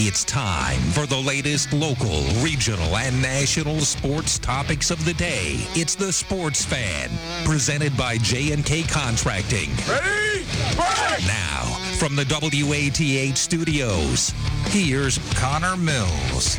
It's time for the latest local, regional, and national sports topics of the day. It's the Sports Fan, presented by J&K Contracting. Ready? Break! Now, from the WATH studios, here's Connor Mills.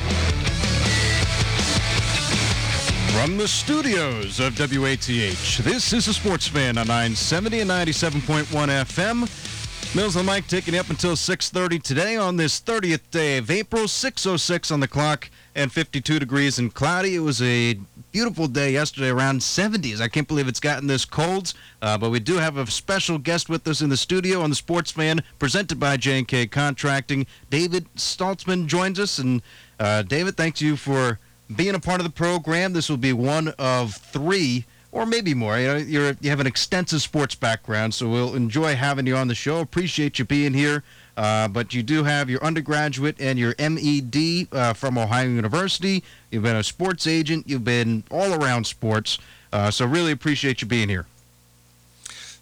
From the studios of WATH, this is the Sports Fan on 970 and 97.1 FM. Mills the mic taking you up until 6.30 today on this 30th day of April, 6.06 on the clock and 52 degrees and cloudy. It was a beautiful day yesterday, around 70s. I can't believe it's gotten this cold, uh, but we do have a special guest with us in the studio on the Sports Fan, presented by J&K Contracting. David Stoltzman joins us, and uh, David, thanks you for being a part of the program. This will be one of three or maybe more. You know, you're you have an extensive sports background, so we'll enjoy having you on the show. Appreciate you being here. Uh, but you do have your undergraduate and your MED uh, from Ohio University. You've been a sports agent. You've been all around sports. Uh, so really appreciate you being here.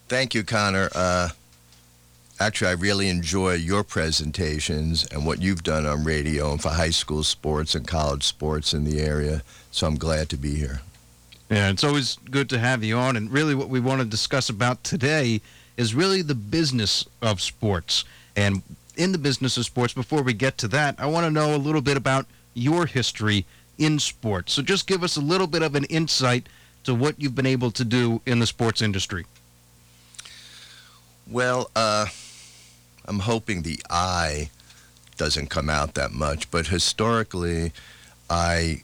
Thank you, Connor. Uh, actually, I really enjoy your presentations and what you've done on radio and for high school sports and college sports in the area. So I'm glad to be here. Yeah, it's always good to have you on. And really, what we want to discuss about today is really the business of sports. And in the business of sports, before we get to that, I want to know a little bit about your history in sports. So just give us a little bit of an insight to what you've been able to do in the sports industry. Well, uh, I'm hoping the I doesn't come out that much, but historically, I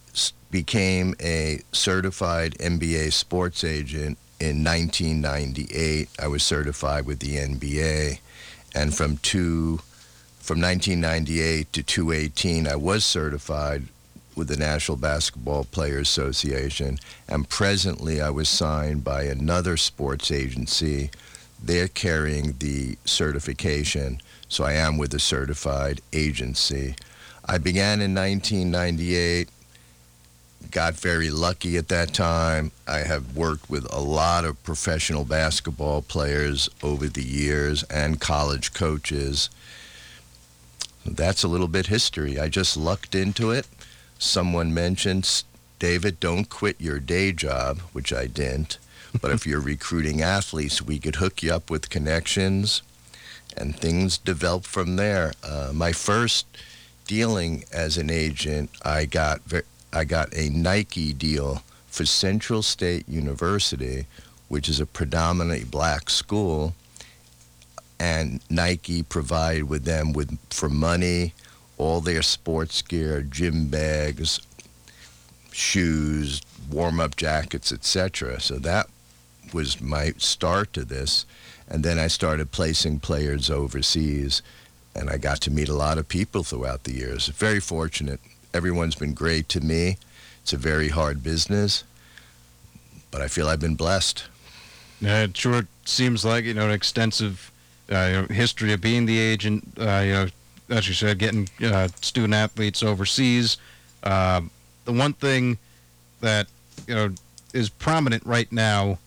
became a certified NBA sports agent in 1998. I was certified with the NBA, and from two, from 1998 to 2018, I was certified with the National Basketball Players Association, and presently I was signed by another sports agency. They're carrying the certification, so I am with a certified agency. I began in 1998 got very lucky at that time. I have worked with a lot of professional basketball players over the years and college coaches. That's a little bit history. I just lucked into it. Someone mentioned, David, don't quit your day job, which I didn't. But if you're recruiting athletes, we could hook you up with connections, and things develop from there. Uh, my first dealing as an agent, I got I got a Nike deal for Central State University, which is a predominantly black school, and Nike provided with them with for money all their sports gear, gym bags, shoes, warm-up jackets, etc. So that was my start to this, and then I started placing players overseas, and I got to meet a lot of people throughout the years. Very fortunate everyone's been great to me. It's a very hard business, but I feel I've been blessed. Yeah, it sure seems like you know an extensive uh, history of being the agent. Uh, you know, as you said, getting uh, student athletes overseas. Uh, the one thing that you know is prominent right now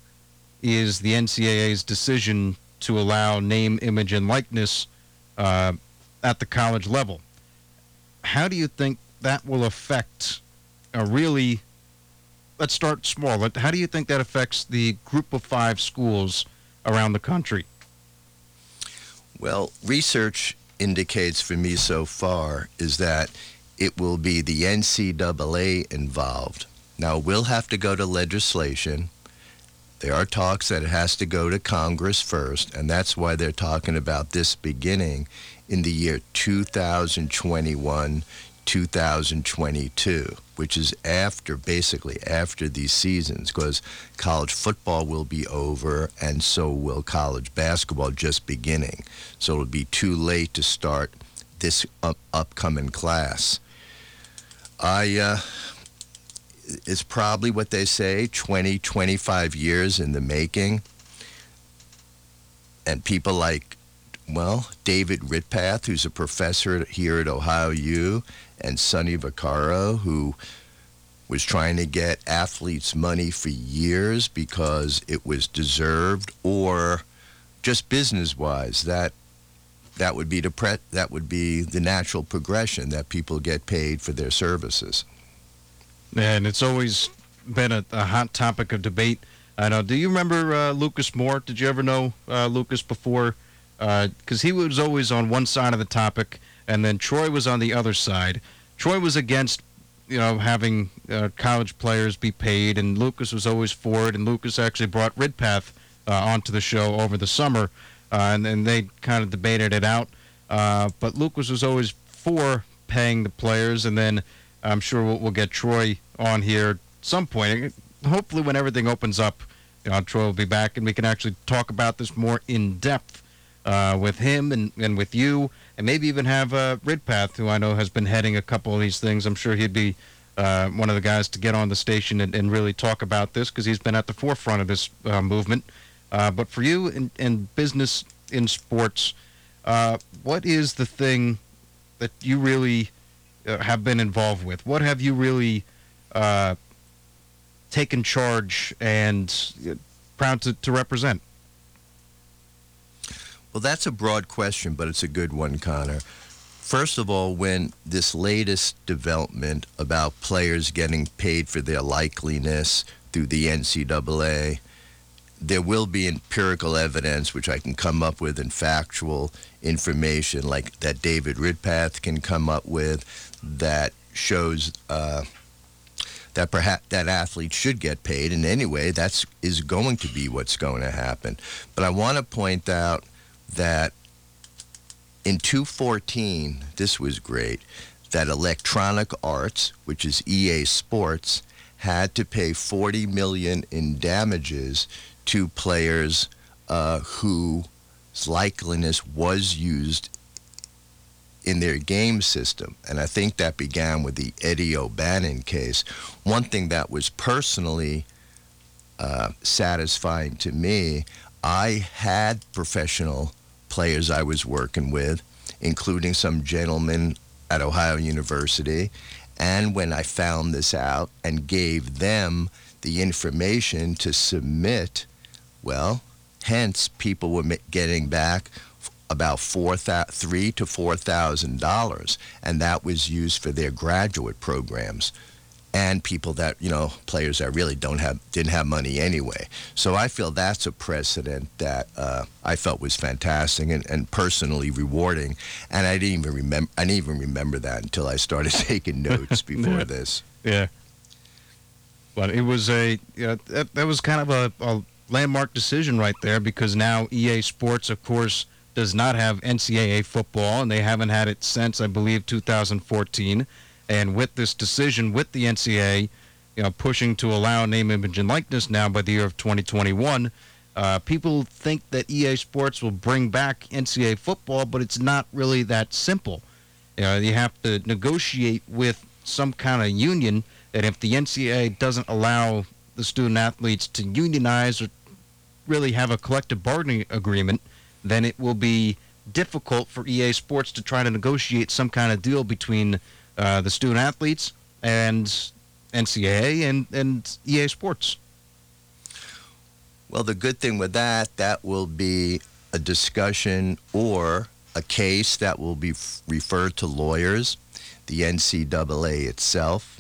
is the NCAA's decision to allow name, image, and likeness uh, at the college level. How do you think that will affect a really let's start small. How do you think that affects the group of five schools around the country? Well, research indicates for me so far is that it will be the NCAA involved. Now, we'll have to go to legislation. There are talks that it has to go to Congress first, and that's why they're talking about this beginning in the year 2021 2022, which is after, basically after these seasons, because college football will be over and so will college basketball just beginning. So it'll be too late to start this up- upcoming class. I, uh, it's probably what they say 20, 25 years in the making. And people like, well, David Ridpath, who's a professor here at Ohio U, and Sonny Vaccaro, who was trying to get athletes money for years because it was deserved or just business wise. That that would be the pre- that would be the natural progression that people get paid for their services. And it's always been a, a hot topic of debate. I know. Do you remember uh, Lucas Moore? Did you ever know uh, Lucas before? Because he was always on one side of the topic, and then Troy was on the other side. Troy was against, you know, having uh, college players be paid, and Lucas was always for it. And Lucas actually brought Ridpath uh, onto the show over the summer, uh, and then they kind of debated it out. Uh, but Lucas was always for paying the players, and then I'm sure we'll, we'll get Troy on here at some point. Hopefully, when everything opens up, you know, Troy will be back, and we can actually talk about this more in depth uh, with him and, and with you, and maybe even have uh, Ridpath, who I know has been heading a couple of these things. I'm sure he'd be uh, one of the guys to get on the station and, and really talk about this because he's been at the forefront of this uh, movement. Uh, but for you in, in business, in sports, uh, what is the thing that you really uh, have been involved with? What have you really uh, taken charge and uh, proud to, to represent? Well, that's a broad question, but it's a good one, Connor. First of all, when this latest development about players getting paid for their likeliness through the NCAA, there will be empirical evidence which I can come up with and factual information like that David Ridpath can come up with that shows uh, that perhaps that athlete should get paid. And anyway, that's is going to be what's going to happen. But I want to point out that in 214, this was great, that Electronic Arts, which is EA Sports, had to pay 40 million in damages to players uh, whose likeliness was used in their game system. And I think that began with the Eddie O'Bannon case. One thing that was personally uh, satisfying to me, I had professional players I was working with, including some gentlemen at Ohio University. And when I found this out and gave them the information to submit well, hence people were getting back about four three to four thousand dollars, and that was used for their graduate programs, and people that you know players that really don't have didn't have money anyway. So I feel that's a precedent that uh, I felt was fantastic and, and personally rewarding, and I didn't even remember I didn't even remember that until I started taking notes before this. Yeah. But it was a yeah, that, that was kind of a, a landmark decision right there because now EA Sports, of course, does not have NCAA football, and they haven't had it since, I believe, 2014. And with this decision with the NCAA, you know, pushing to allow name, image, and likeness now by the year of 2021, uh, people think that EA Sports will bring back NCAA football, but it's not really that simple. You, know, you have to negotiate with some kind of union that if the NCAA doesn't allow the student athletes to unionize or really have a collective bargaining agreement, then it will be difficult for EA Sports to try to negotiate some kind of deal between uh, the student athletes and NCAA and, and EA Sports. Well, the good thing with that, that will be a discussion or a case that will be f- referred to lawyers, the NCAA itself,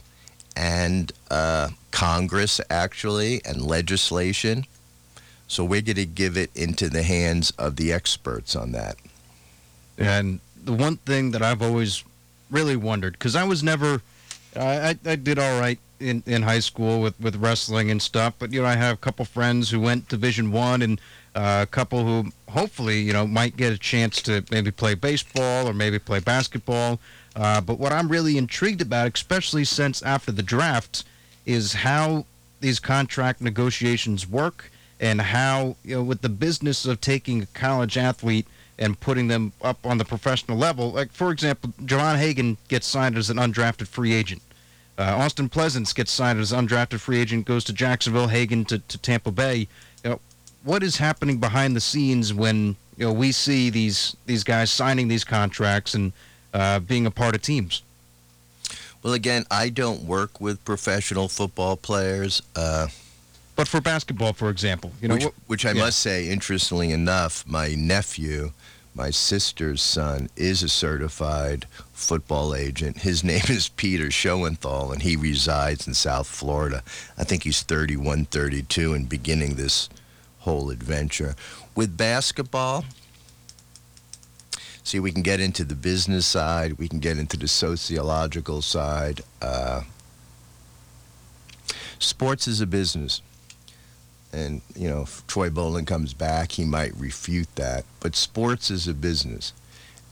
and uh, Congress, actually, and legislation so we're going to give it into the hands of the experts on that. And the one thing that I've always really wondered, because I was never, I, I did all right in, in high school with, with wrestling and stuff, but you know I have a couple friends who went Division One and uh, a couple who hopefully you know might get a chance to maybe play baseball or maybe play basketball. Uh, but what I'm really intrigued about, especially since after the draft, is how these contract negotiations work and how you know with the business of taking a college athlete and putting them up on the professional level. Like for example, Javon Hagan gets signed as an undrafted free agent. Uh, Austin Pleasants gets signed as an undrafted free agent, goes to Jacksonville. Hagan to, to Tampa Bay. You know, what is happening behind the scenes when you know we see these these guys signing these contracts and uh, being a part of teams? Well, again, I don't work with professional football players. Uh, but for basketball, for example, you know, which, which I yeah. must say, interestingly enough, my nephew My sister's son is a certified football agent. His name is Peter Schoenthal, and he resides in South Florida. I think he's 31, 32, and beginning this whole adventure. With basketball, see, we can get into the business side, we can get into the sociological side. Uh, sports is a business. And, you know, if Troy Bolin comes back, he might refute that. But sports is a business.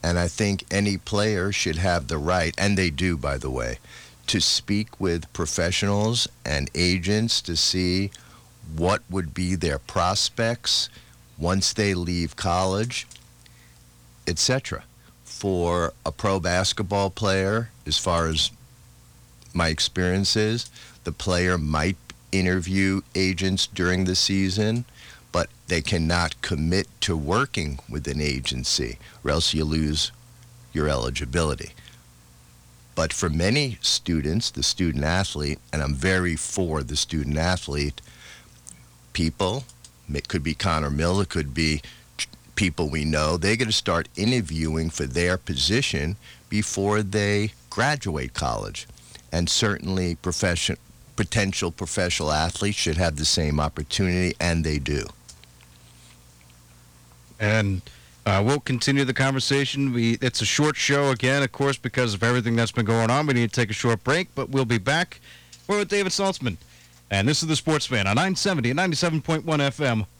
And I think any player should have the right, and they do, by the way, to speak with professionals and agents to see what would be their prospects once they leave college, etc. For a pro basketball player, as far as my experience is, the player might interview agents during the season, but they cannot commit to working with an agency, or else you lose your eligibility. But for many students, the student athlete, and I'm very for the student athlete, people, it could be Connor Mill, it could be people we know, they're going to start interviewing for their position before they graduate college. And certainly profession, potential professional athletes should have the same opportunity, and they do. And uh, we'll continue the conversation. We, it's a short show again, of course, because of everything that's been going on. We need to take a short break, but we'll be back. We're with David Saltzman. And this is the Sports Fan on 970 and 97.1 FM,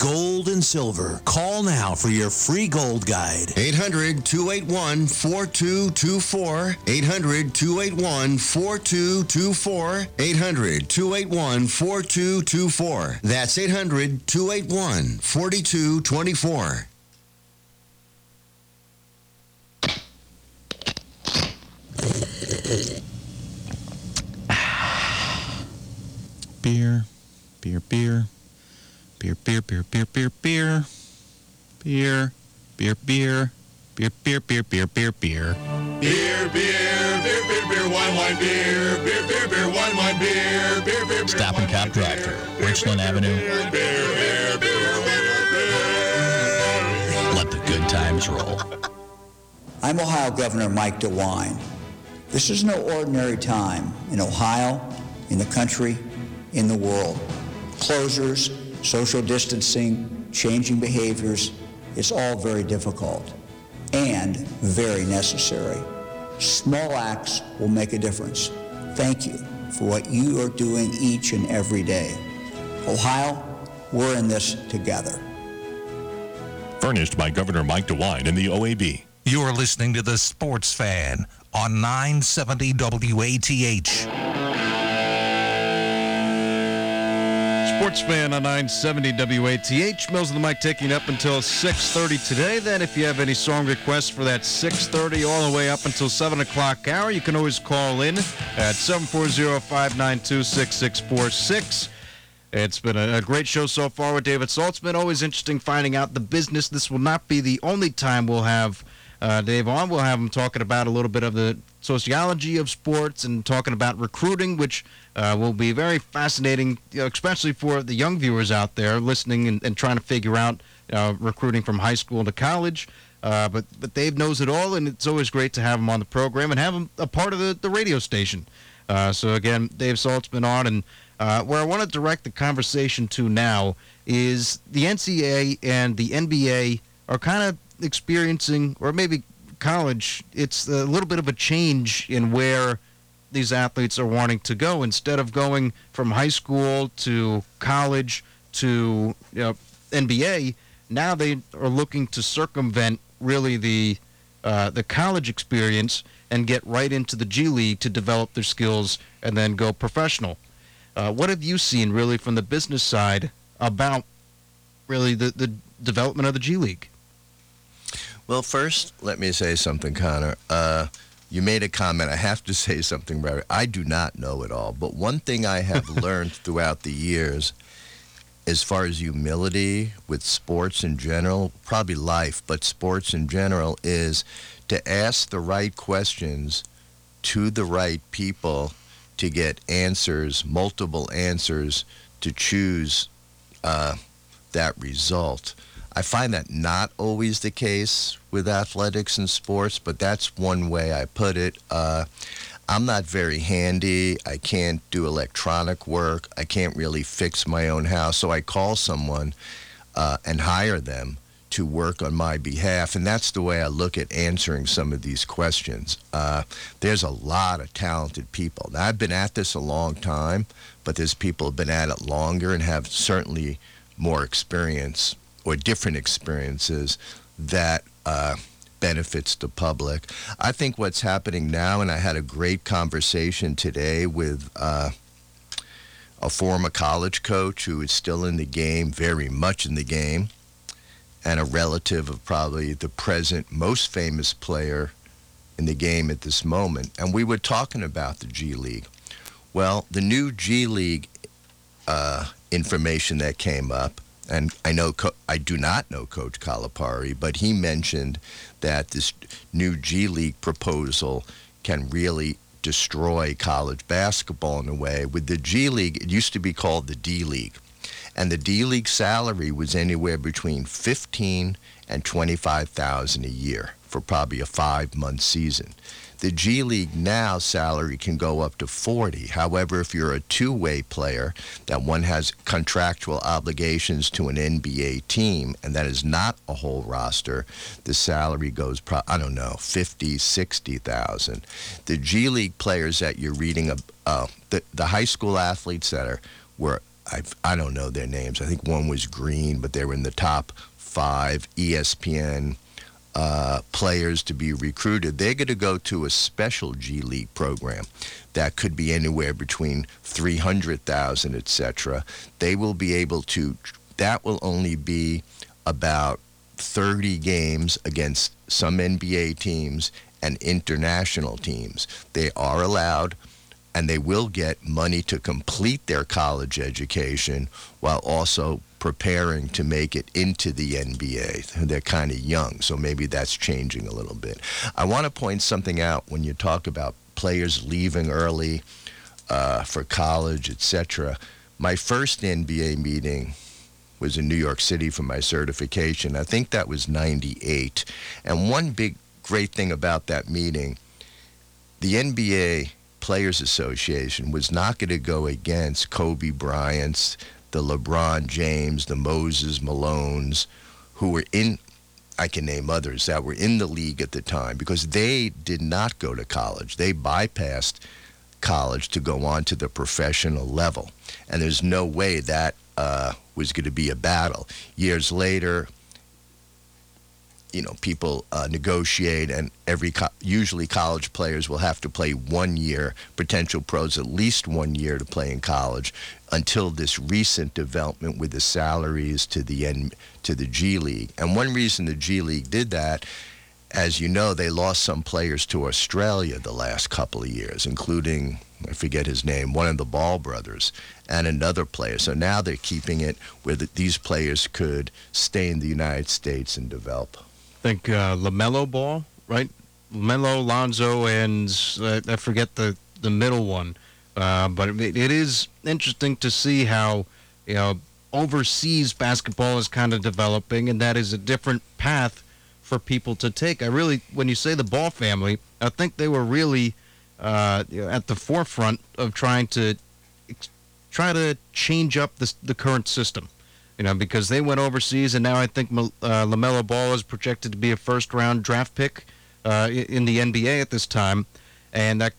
gold and silver. Call now for your free gold guide. 800 281 4224. 800 281 4224. 800 281 4224. That's 800 281 4224. Beer, beer, beer. Beer, beer, beer, beer, beer, beer. Beer, beer, beer. Beer, beer, beer, beer, beer, beer. Beer, beer, beer, beer, beer, wine, wine, beer, beer, beer, beer, wine, wine, beer, beer, beer, beer. Stop and Cop Drive-Thru, Richland Avenue. Beer, beer, beer, beer, beer. Let the good times roll. I'm Ohio Governor Mike DeWine. This is no ordinary time in Ohio, in the country, in the world. Closures, social distancing, changing behaviors, it's all very difficult and very necessary. Small acts will make a difference. Thank you for what you are doing each and every day. Ohio, we're in this together. Furnished by Governor Mike DeWine and the OAB. You're listening to The Sports Fan on 970 WATH. Sports fan on 970 WATH. Mills of the Mic taking up until 6.30 today. Then if you have any song requests for that 6.30 all the way up until 7 o'clock hour, you can always call in at 740-592-6646. It's been a, great show so far with David Saltzman. Always interesting finding out the business. This will not be the only time we'll have uh, Dave on. We'll have him talking about a little bit of the sociology of sports and talking about recruiting, which uh, will be very fascinating, especially for the young viewers out there listening and, and trying to figure out uh, recruiting from high school to college. Uh, but but Dave knows it all, and it's always great to have him on the program and have him a part of the, the radio station. Uh, so again, Dave Salt's been on, and uh, where I want to direct the conversation to now is the NCAA and the NBA are kind of experiencing, or maybe college, it's a little bit of a change in where these athletes are wanting to go. Instead of going from high school to college to you know, NBA, now they are looking to circumvent really the uh, the college experience and get right into the G League to develop their skills and then go professional. Uh, what have you seen really from the business side about really the, the development of the G League? Well, first, let me say something, Connor. Uh, you made a comment. I have to say something, Barry. I do not know it all, but one thing I have learned throughout the years, as far as humility with sports in general, probably life, but sports in general, is to ask the right questions to the right people to get answers, multiple answers, to choose uh, that result. I find that not always the case with athletics and sports, but that's one way I put it. Uh, I'm not very handy. I can't do electronic work. I can't really fix my own house. So I call someone uh, and hire them to work on my behalf. And that's the way I look at answering some of these questions. Uh, there's a lot of talented people. Now, I've been at this a long time, but there's people who've been at it longer and have certainly more experience or different experiences that uh, benefits the public. I think what's happening now, and I had a great conversation today with uh, a former college coach who is still in the game, very much in the game, and a relative of probably the present most famous player in the game at this moment. And we were talking about the G League. Well, the new G League uh, information that came up and I know I do not know Coach Calipari, but he mentioned that this new G League proposal can really destroy college basketball in a way. With the G League, it used to be called the D League, and the D League salary was anywhere between fifteen and twenty-five thousand a year for probably a five-month season. The G League now salary can go up to 40. However, if you're a two-way player, that one has contractual obligations to an NBA team, and that is not a whole roster, the salary goes, pro- I don't know, 50, 60,000. The G League players that you're reading, uh, the, the high school athletes that are, were, I've, I don't know their names. I think one was Green, but they were in the top five, ESPN, uh, players to be recruited, they're going to go to a special G League program that could be anywhere between 300,000, etc. They will be able to, that will only be about 30 games against some NBA teams and international teams. They are allowed and they will get money to complete their college education while also preparing to make it into the NBA. They're kind of young, so maybe that's changing a little bit. I want to point something out when you talk about players leaving early uh, for college, etc. My first NBA meeting was in New York City for my certification. I think that was 98. And one big great thing about that meeting, the NBA Players Association was not going to go against Kobe Bryant's, the LeBron James, the Moses Malones, who were in, I can name others that were in the league at the time because they did not go to college. They bypassed college to go on to the professional level. And there's no way that uh, was going to be a battle. Years later, you know, people uh, negotiate, and every co- usually college players will have to play one year. Potential pros at least one year to play in college until this recent development with the salaries to the N- to the G League. And one reason the G League did that, as you know, they lost some players to Australia the last couple of years, including I forget his name, one of the Ball brothers, and another player. So now they're keeping it where the, these players could stay in the United States and develop think uh, LaMelo Ball, right? LaMelo, Lonzo, and I forget the, the middle one. Uh, but it, it is interesting to see how, you know, overseas basketball is kind of developing, and that is a different path for people to take. I really, when you say the Ball family, I think they were really uh, at the forefront of trying to try to change up this, the current system. You know, because they went overseas, and now I think uh, Lamelo Ball is projected to be a first-round draft pick uh, in the NBA at this time, and that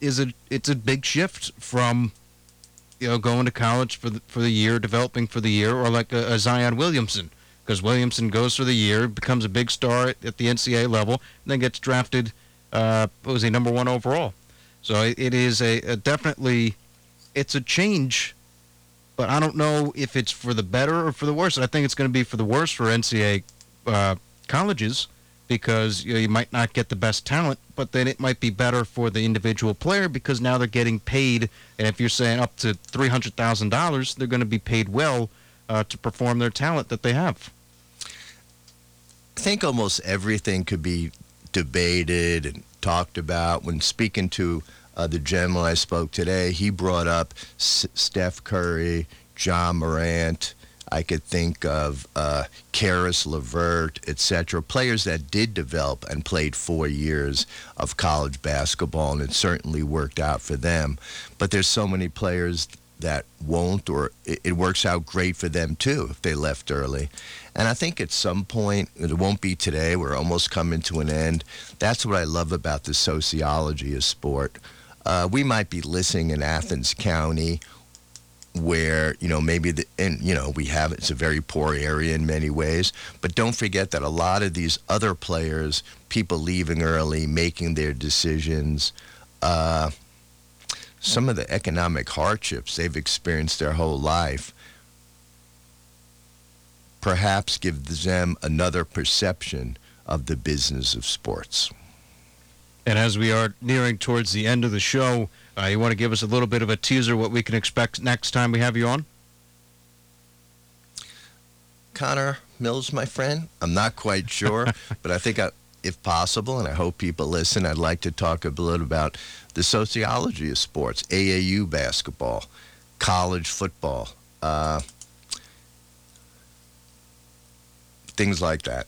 is a it's a big shift from you know going to college for the, for the year, developing for the year, or like a, a Zion Williamson, because Williamson goes for the year, becomes a big star at, at the NCAA level, and then gets drafted. Uh, was he number one overall? So it, it is a, a definitely it's a change but I don't know if it's for the better or for the worse. I think it's going to be for the worse for NCAA uh, colleges because you, know, you might not get the best talent, but then it might be better for the individual player because now they're getting paid. And if you're saying up to three hundred thousand dollars, they're going to be paid well uh, to perform their talent that they have. I think almost everything could be debated and talked about when speaking to uh, the gentleman I spoke today, he brought up S- Steph Curry, John Morant. I could think of uh, Caris LeVert, etc. Players that did develop and played four years of college basketball, and it certainly worked out for them. But there's so many players that won't, or it, it works out great for them too if they left early. And I think at some point, it won't be today, we're almost coming to an end. That's what I love about the sociology of sport uh, we might be listening in Athens County where you know maybe the and you know we have it's a very poor area in many ways. But don't forget that a lot of these other players people leaving early making their decisions uh, some of the economic hardships they've experienced their whole life perhaps give them another perception of the business of sports and as we are nearing towards the end of the show, uh, you want to give us a little bit of a teaser what we can expect next time we have you on? Connor Mills, my friend, I'm not quite sure, but I think I, if possible, and I hope people listen, I'd like to talk a little about the sociology of sports, AAU basketball, college football, uh, things like that.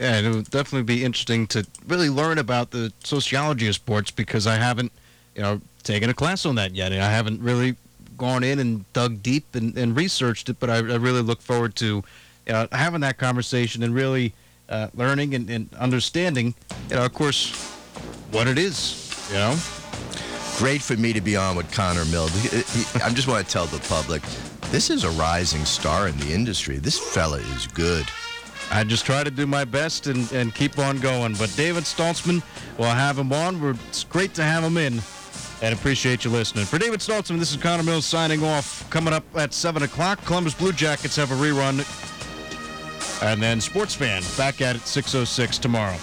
Yeah, it would definitely be interesting to really learn about the sociology of sports because I haven't, you know, taken a class on that yet. And I haven't really gone in and dug deep and, and researched it, but I, I really look forward to uh, having that conversation and really uh, learning and, and understanding, you know, of course, what it is, you know. Great for me to be on with Connor Mill. I just want to tell the public, this is a rising star in the industry. This fella is good. I just try to do my best and, and keep on going. But David Stoltzman, we'll have him on. It's great to have him in and appreciate you listening. For David Stoltzman, this is Connor Mills signing off. Coming up at 7 o'clock, Columbus Blue Jackets have a rerun. And then Sports Fan back at it 6.06 tomorrow.